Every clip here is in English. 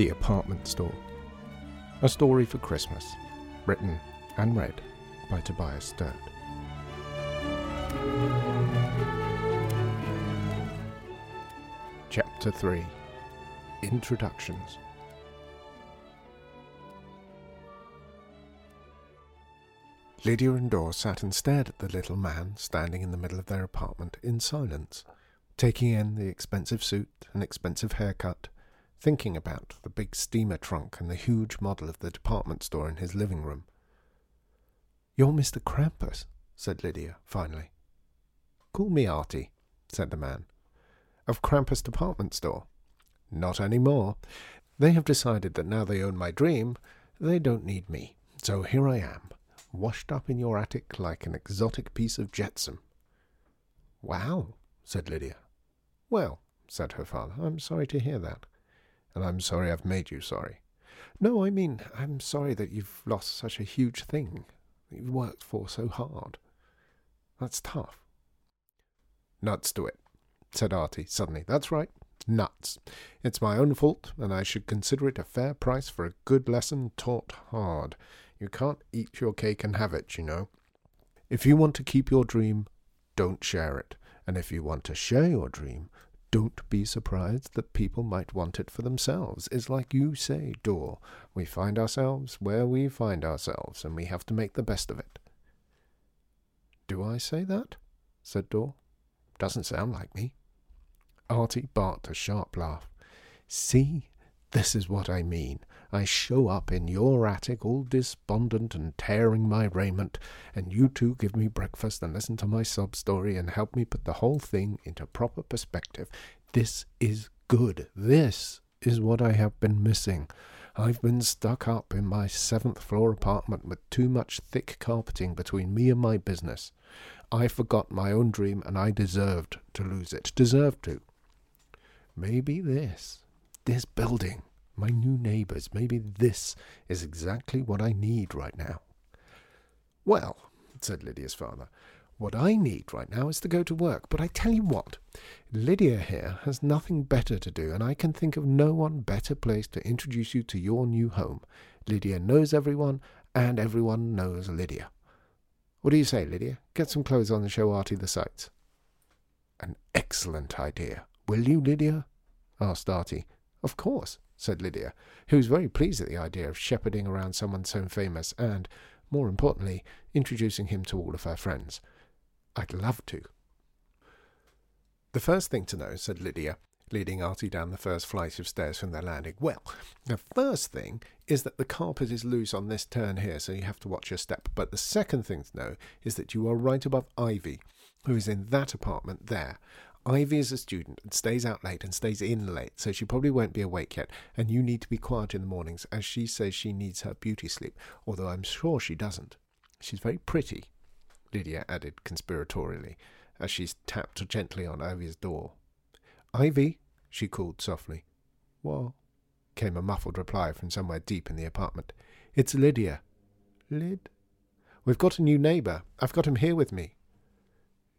The Apartment Store. A Story for Christmas. Written and read by Tobias Sturt. Chapter 3 Introductions. Lydia and Dor sat and stared at the little man standing in the middle of their apartment in silence, taking in the expensive suit and expensive haircut, thinking about the big steamer trunk and the huge model of the department store in his living room. You're Mr. Krampus, said Lydia, finally. Call me Artie, said the man. Of Krampus Department Store. Not any more. They have decided that now they own my dream, they don't need me. So here I am, washed up in your attic like an exotic piece of jetsam. Wow, said Lydia. Well, said her father, I'm sorry to hear that and I'm sorry I've made you sorry. No, I mean, I'm sorry that you've lost such a huge thing that you've worked for so hard. That's tough. Nuts to it, said Artie suddenly. That's right, nuts. It's my own fault, and I should consider it a fair price for a good lesson taught hard. You can't eat your cake and have it, you know. If you want to keep your dream, don't share it. And if you want to share your dream, don't be surprised that people might want it for themselves. It's like you say, Dor. We find ourselves where we find ourselves, and we have to make the best of it. Do I say that? said Dor. Doesn't sound like me. Artie barked a sharp laugh. See, this is what I mean. I show up in your attic all despondent and tearing my raiment, and you two give me breakfast and listen to my sob story and help me put the whole thing into proper perspective. This is good. This is what I have been missing. I've been stuck up in my seventh floor apartment with too much thick carpeting between me and my business. I forgot my own dream and I deserved to lose it. Deserved to. Maybe this, this building, my new neighbours. Maybe this is exactly what I need right now. Well, said Lydia's father, what I need right now is to go to work. But I tell you what, Lydia here has nothing better to do, and I can think of no one better placed to introduce you to your new home. Lydia knows everyone, and everyone knows Lydia. What do you say, Lydia? Get some clothes on and show Artie the sights. An excellent idea. Will you, Lydia? asked Artie. Of course, said Lydia, who was very pleased at the idea of shepherding around someone so famous and, more importantly, introducing him to all of her friends. I'd love to. The first thing to know, said Lydia, leading Artie down the first flight of stairs from their landing. Well, the first thing is that the carpet is loose on this turn here, so you have to watch your step. But the second thing to know is that you are right above Ivy, who is in that apartment there. Ivy is a student and stays out late and stays in late, so she probably won't be awake yet, and you need to be quiet in the mornings, as she says she needs her beauty sleep, although I'm sure she doesn't. She's very pretty, Lydia added conspiratorially, as she tapped gently on Ivy's door. Ivy, she called softly. What? came a muffled reply from somewhere deep in the apartment. It's Lydia. Lyd? We've got a new neighbour. I've got him here with me.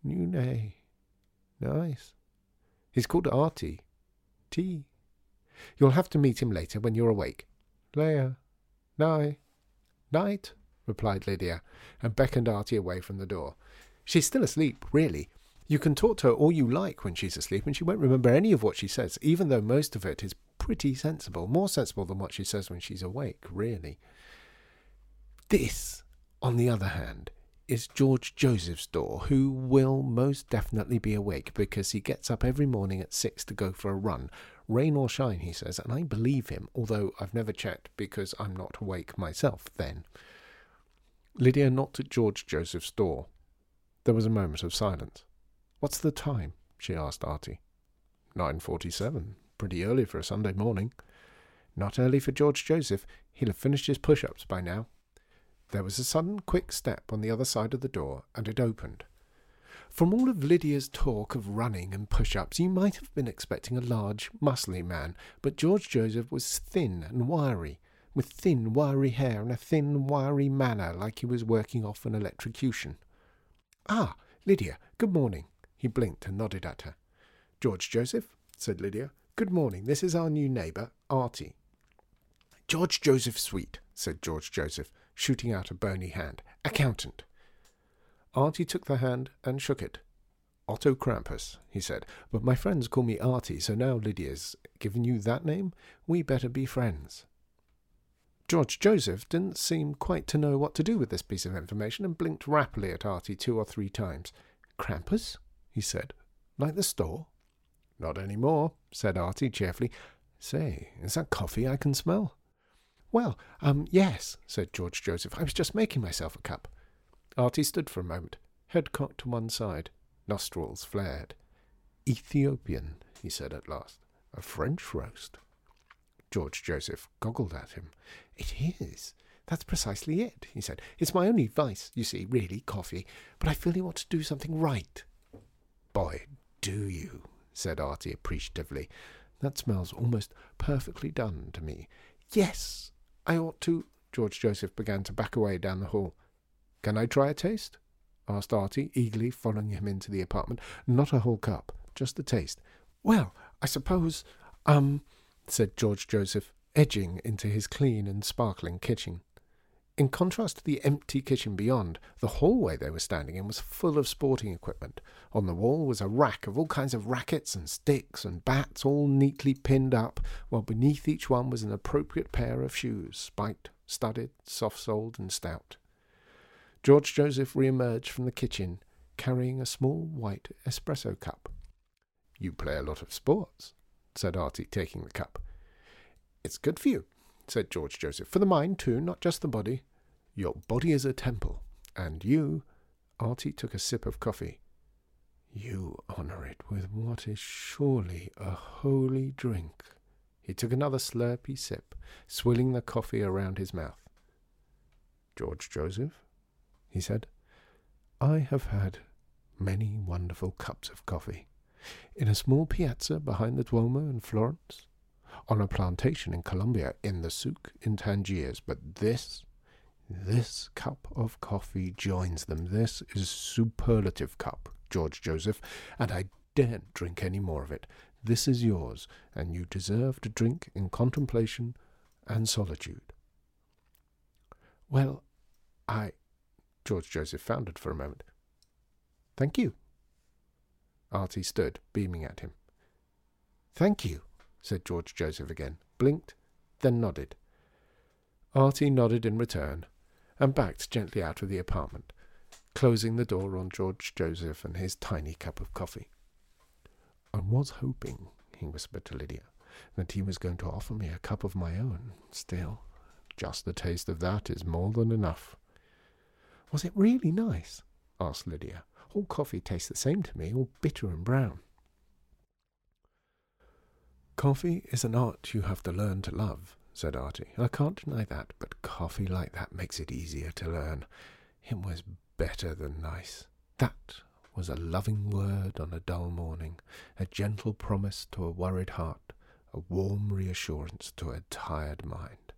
New neigh. Nice. He's called Artie. T. You'll have to meet him later when you're awake. Leia. Night. Night, replied Lydia, and beckoned Artie away from the door. She's still asleep, really. You can talk to her all you like when she's asleep, and she won't remember any of what she says, even though most of it is pretty sensible, more sensible than what she says when she's awake, really. This, on the other hand, is George Joseph's door, who will most definitely be awake because he gets up every morning at six to go for a run. Rain or shine, he says, and I believe him, although I've never checked because I'm not awake myself then. Lydia knocked at George Joseph's door. There was a moment of silence. What's the time? she asked Artie. Nine forty-seven. Pretty early for a Sunday morning. Not early for George Joseph. He'll have finished his push-ups by now. There was a sudden quick step on the other side of the door, and it opened. From all of Lydia's talk of running and push ups, you might have been expecting a large, muscly man, but George Joseph was thin and wiry, with thin, wiry hair and a thin, wiry manner like he was working off an electrocution. Ah, Lydia, good morning. He blinked and nodded at her. George Joseph, said Lydia. Good morning. This is our new neighbour, Artie. George Joseph Sweet, said George Joseph, shooting out a bony hand. Oh. Accountant. Artie took the hand and shook it. Otto Krampus, he said, but my friends call me Artie, so now Lydia's given you that name, we better be friends. George Joseph didn't seem quite to know what to do with this piece of information and blinked rapidly at Artie two or three times. Krampus? he said. Like the store? Not any more, said Artie cheerfully. Say, is that coffee I can smell? Well, um, yes, said George Joseph. I was just making myself a cup. Artie stood for a moment, head cocked to one side, nostrils flared. Ethiopian, he said at last. A French roast. George Joseph goggled at him. It is. That's precisely it, he said. It's my only vice, you see, really, coffee. But I feel you want to do something right. Boy, do you, said Artie appreciatively. That smells almost perfectly done to me. Yes, I ought to. George Joseph began to back away down the hall. Can I try a taste? asked Artie, eagerly following him into the apartment. Not a whole cup, just a taste. Well, I suppose, um, said George Joseph, edging into his clean and sparkling kitchen. In contrast to the empty kitchen beyond, the hallway they were standing in was full of sporting equipment. On the wall was a rack of all kinds of rackets and sticks and bats, all neatly pinned up, while beneath each one was an appropriate pair of shoes, spiked, studded, soft soled, and stout. George Joseph re-emerged from the kitchen, carrying a small white espresso cup. You play a lot of sports, said Artie, taking the cup. It's good for you, said George Joseph. For the mind, too, not just the body. Your body is a temple, and you. Artie took a sip of coffee. You honour it with what is surely a holy drink. He took another slurpy sip, swilling the coffee around his mouth. George Joseph, he said, I have had many wonderful cups of coffee. In a small piazza behind the Duomo in Florence, on a plantation in Colombia, in the souk in Tangiers, but this, this cup of coffee joins them. This is superlative cup, George Joseph, and I daren't drink any more of it. This is yours, and you deserve to drink in contemplation and solitude. Well, I. George Joseph foundered for a moment. Thank you. Artie stood, beaming at him. Thank you, said George Joseph again, blinked, then nodded. Artie nodded in return, and backed gently out of the apartment, closing the door on George Joseph and his tiny cup of coffee. I was hoping, he whispered to Lydia, that he was going to offer me a cup of my own. Still, just the taste of that is more than enough. Was it really nice? asked Lydia. All coffee tastes the same to me, all bitter and brown. Coffee is an art you have to learn to love, said Artie. I can't deny that, but coffee like that makes it easier to learn. It was better than nice. That was a loving word on a dull morning, a gentle promise to a worried heart, a warm reassurance to a tired mind.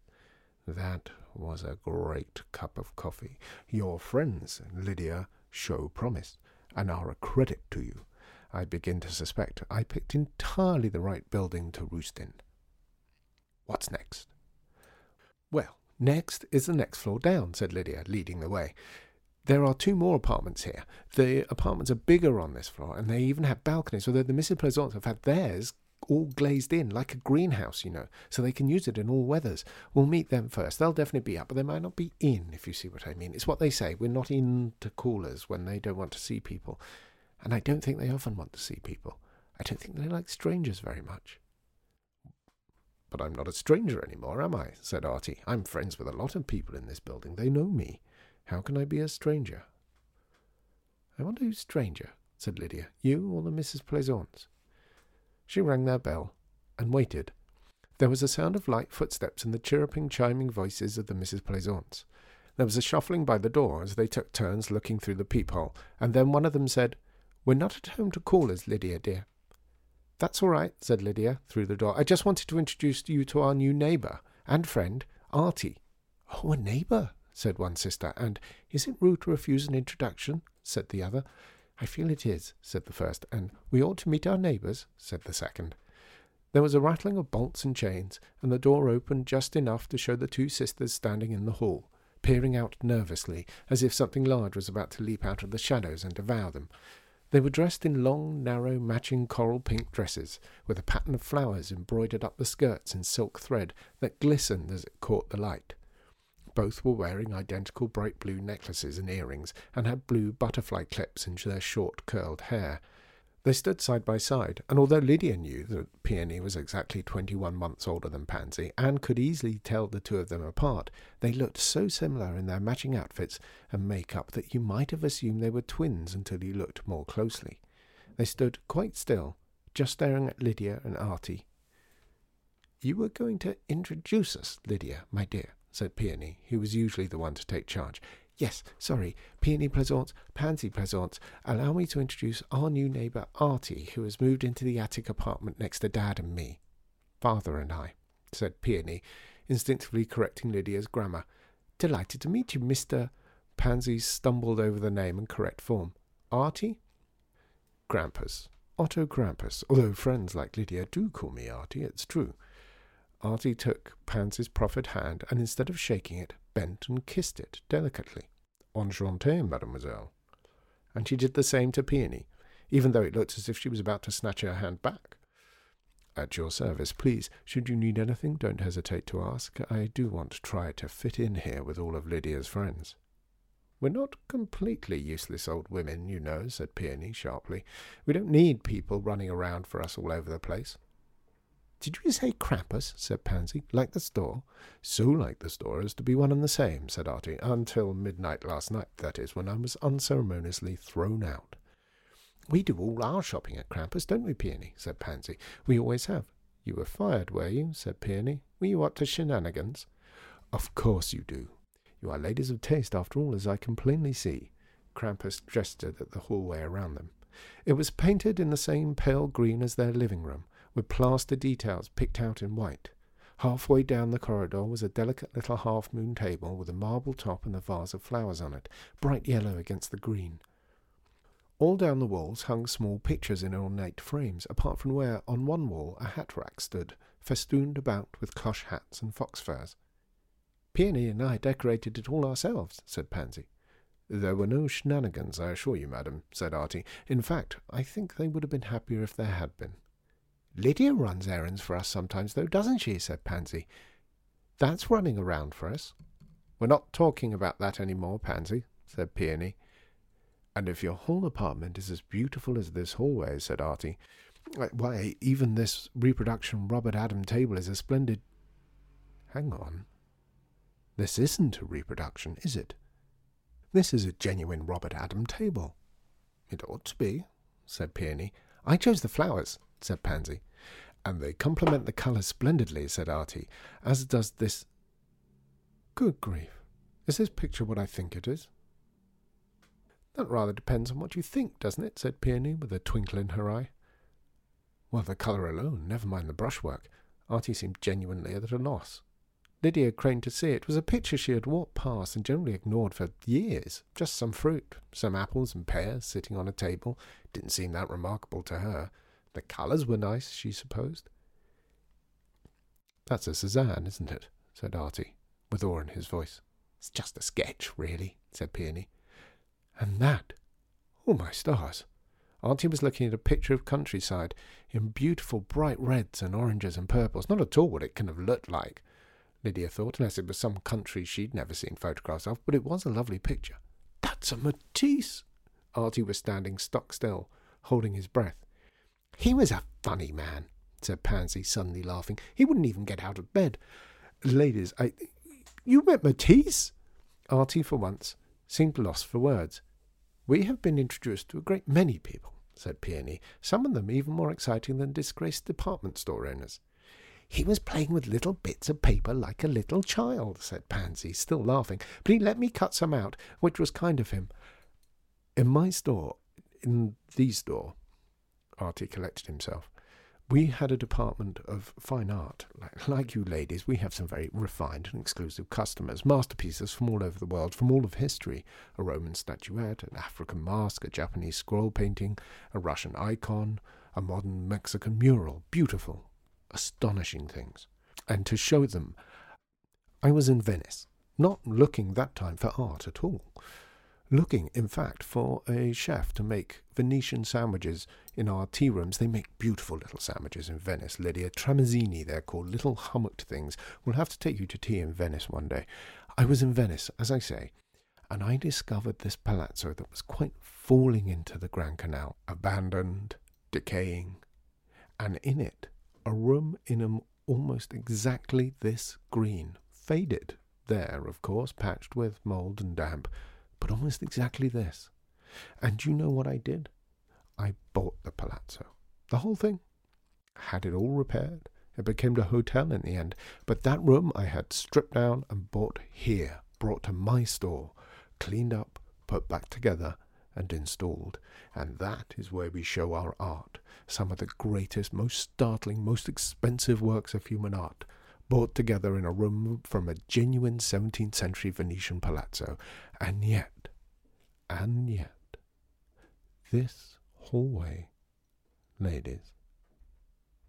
That was a great cup of coffee. Your friends, Lydia, show promise, and are a credit to you. I begin to suspect I picked entirely the right building to roost in. What's next? Well, next is the next floor down, said Lydia, leading the way. There are two more apartments here. The apartments are bigger on this floor, and they even have balconies, although the Mrs. Plaisance have had theirs all glazed in, like a greenhouse, you know, so they can use it in all weathers. We'll meet them first. They'll definitely be up, but they might not be in, if you see what I mean. It's what they say. We're not into callers when they don't want to see people. And I don't think they often want to see people. I don't think they like strangers very much. But I'm not a stranger any more, am I? said Artie. I'm friends with a lot of people in this building. They know me. How can I be a stranger? I wonder who's stranger, said Lydia. You or the Mrs. Plaisance? She rang their bell and waited. There was a sound of light footsteps and the chirruping, chiming voices of the Mrs. Plaisance. There was a shuffling by the door as they took turns looking through the peephole, and then one of them said, We're not at home to callers, Lydia, dear. That's all right, said Lydia through the door. I just wanted to introduce you to our new neighbour and friend, Artie. Oh, a neighbour, said one sister, and is it rude to refuse an introduction? said the other. I feel it is, said the first, and we ought to meet our neighbours, said the second. There was a rattling of bolts and chains, and the door opened just enough to show the two sisters standing in the hall, peering out nervously, as if something large was about to leap out of the shadows and devour them. They were dressed in long, narrow, matching coral pink dresses, with a pattern of flowers embroidered up the skirts in silk thread that glistened as it caught the light. Both were wearing identical bright blue necklaces and earrings, and had blue butterfly clips in their short curled hair. They stood side by side, and although Lydia knew that Peony was exactly twenty one months older than Pansy, and could easily tell the two of them apart, they looked so similar in their matching outfits and make-up that you might have assumed they were twins until you looked more closely. They stood quite still, just staring at Lydia and Artie. You were going to introduce us, Lydia, my dear, said Peony, who was usually the one to take charge. Yes, sorry, Peony Plaisance, Pansy Plaisance. Allow me to introduce our new neighbour Artie, who has moved into the attic apartment next to Dad and me. Father and I, said Peony, instinctively correcting Lydia's grammar. Delighted to meet you, Mr. Pansy stumbled over the name and correct form. Artie? Krampus. Otto Krampus, although friends like Lydia do call me Artie, it's true. Artie took Pansy's proffered hand, and instead of shaking it, bent and kissed it delicately. Enchanté, mademoiselle. And she did the same to Peony, even though it looked as if she was about to snatch her hand back. At your service, please. Should you need anything, don't hesitate to ask. I do want to try to fit in here with all of Lydia's friends. We're not completely useless old women, you know, said Peony sharply. We don't need people running around for us all over the place. Did you say Krampus? said Pansy. Like the store? So like the store as to be one and the same, said Artie, until midnight last night, that is, when I was unceremoniously thrown out. We do all our shopping at Krampus, don't we, Peony? said Pansy. We always have. You were fired, were you? said Peony. Were you up to shenanigans? Of course you do. You are ladies of taste, after all, as I can plainly see. Krampus gestured at the hallway around them. It was painted in the same pale green as their living room, with plaster details picked out in white. Halfway down the corridor was a delicate little half moon table with a marble top and a vase of flowers on it, bright yellow against the green. All down the walls hung small pictures in ornate frames, apart from where on one wall a hat rack stood, festooned about with cloche hats and fox furs. Peony and I decorated it all ourselves, said Pansy. There were no shenanigans, I assure you, madam, said Artie. In fact, I think they would have been happier if there had been. Lydia runs errands for us sometimes, though, doesn't she? said Pansy. That's running around for us. We're not talking about that any more, Pansy, said Peony. And if your whole apartment is as beautiful as this hallway, said Artie, why, even this reproduction Robert Adam table is a splendid. Hang on. This isn't a reproduction, is it? This is a genuine Robert Adam table. It ought to be, said Peony. I chose the flowers said Pansy. And they complement the colours splendidly, said Artie, as does this. Good grief. Is this picture what I think it is? That rather depends on what you think, doesn't it? said Peony, with a twinkle in her eye. Well, the colour alone, never mind the brushwork. Artie seemed genuinely at a loss. Lydia craned to see it. It was a picture she had walked past and generally ignored for years. Just some fruit, some apples and pears sitting on a table. Didn't seem that remarkable to her. The colours were nice, she supposed. That's a Cezanne, isn't it? said Artie, with awe in his voice. It's just a sketch, really, said Peony. And that? Oh, my stars! Artie was looking at a picture of countryside in beautiful bright reds and oranges and purples. Not at all what it can have looked like, Lydia thought, unless it was some country she'd never seen photographs of, but it was a lovely picture. That's a Matisse! Artie was standing stock still, holding his breath. He was a funny man, said Pansy, suddenly laughing. He wouldn't even get out of bed. Ladies, I. You met Matisse? Artie, for once, seemed lost for words. We have been introduced to a great many people, said Peony, some of them even more exciting than disgraced department store owners. He was playing with little bits of paper like a little child, said Pansy, still laughing, but he let me cut some out, which was kind of him. In my store, in the store, Artie collected himself. We had a department of fine art. Like, like, you ladies, we have some very refined and exclusive customers, masterpieces from all over the world, from all of history. A Roman statuette, an African mask, a Japanese scroll painting, a Russian icon, a modern Mexican mural. Beautiful. astonishing things. And to show them, I was in Venice, not looking that time for art at all. Looking, in fact, for a chef to make Venetian sandwiches in our tea rooms. They make beautiful little sandwiches in Venice, Lydia. Tramezzini, they're called, little hummocked things. We'll have to take you to tea in Venice one day. I was in Venice, as I say, and I discovered this palazzo that was quite falling into the Grand Canal, abandoned, decaying, and in it a room in a, almost exactly this green, faded there, of course, patched with mould and damp, but almost exactly this. And you know what I did? I bought the palazzo, the whole thing. Had it all repaired. It became a hotel in the end. But that room I had stripped down and bought here, brought to my store, cleaned up, put back together, and installed. And that is where we show our art, some of the greatest, most startling, most expensive works of human art, brought together in a room from a genuine 17th century Venetian palazzo. And yet, and yet, this hallway, ladies,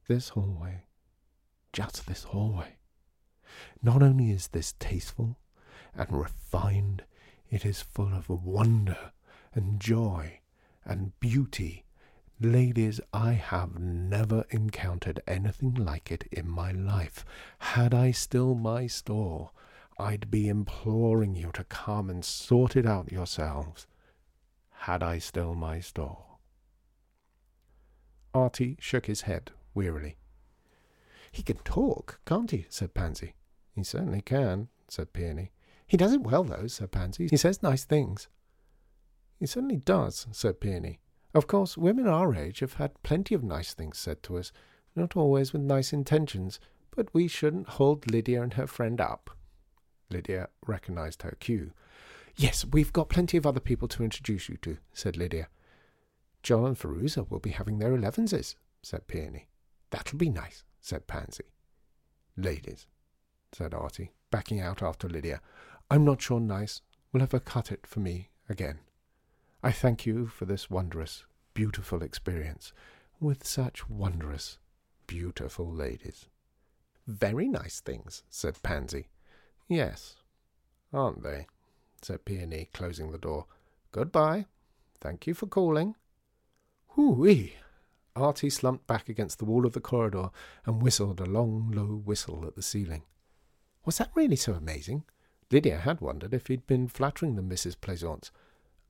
this hallway, just this hallway, not only is this tasteful and refined it is full of wonder and joy and beauty. Ladies, I have never encountered anything like it in my life. Had I still my store, I'd be imploring you to come and sort it out yourselves. Had I still my store. Artie shook his head wearily. He can talk, can't he? said Pansy. He certainly can, said Peony. He does it well, though, said Pansy. He says nice things. He certainly does, said Peony. Of course, women our age have had plenty of nice things said to us, not always with nice intentions, but we shouldn't hold Lydia and her friend up. Lydia recognized her cue. Yes, we've got plenty of other people to introduce you to, said Lydia. John and Firuza will be having their elevenses, said Peony. That'll be nice, said Pansy. Ladies, said Artie, backing out after Lydia, I'm not sure Nice will ever cut it for me again. I thank you for this wondrous, beautiful experience with such wondrous, beautiful ladies. Very nice things, said Pansy. Yes, aren't they? said Peony, closing the door. Goodbye. Thank you for calling. Hoo-wee! Artie slumped back against the wall of the corridor and whistled a long, low whistle at the ceiling. Was that really so amazing? Lydia had wondered if he'd been flattering the Mrs. Plaisance.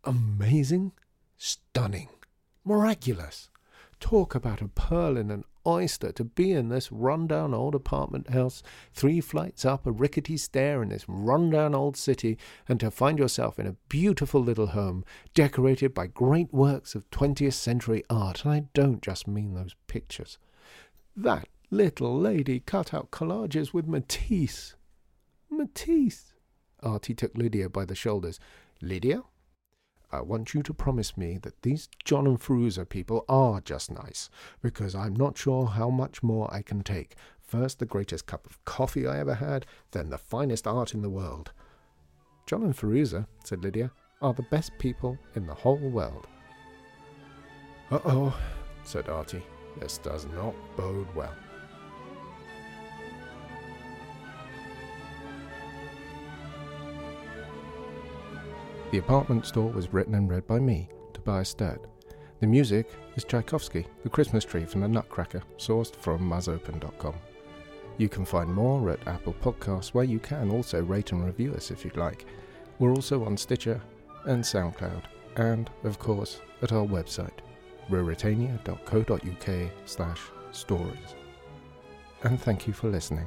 Amazing, stunning, miraculous. Talk about a pearl in an oyster to be in this run-down old apartment house, three flights up a rickety stair in this run-down old city, and to find yourself in a beautiful little home, decorated by great works of 20th century art, and I don't just mean those pictures. That little lady cut out collages with Matisse. Matisse! Artie took Lydia by the shoulders. Lydia, I want you to promise me that these John and Firuza people are just nice, because I'm not sure how much more I can take. First, the greatest cup of coffee I ever had, then the finest art in the world. John and Firuza, said Lydia, are the best people in the whole world. Uh oh, said Artie. This does not bode well. The Apartment Store was written and read by me, Tobias Sturt. The music is Tchaikovsky, The Christmas Tree from the Nutcracker, sourced from musopen.com. You can find more at Apple Podcasts, where you can also rate and review us if you'd like. We're also on Stitcher and SoundCloud, and, of course, at our website, ruritania.co.uk slash stories. And thank you for listening.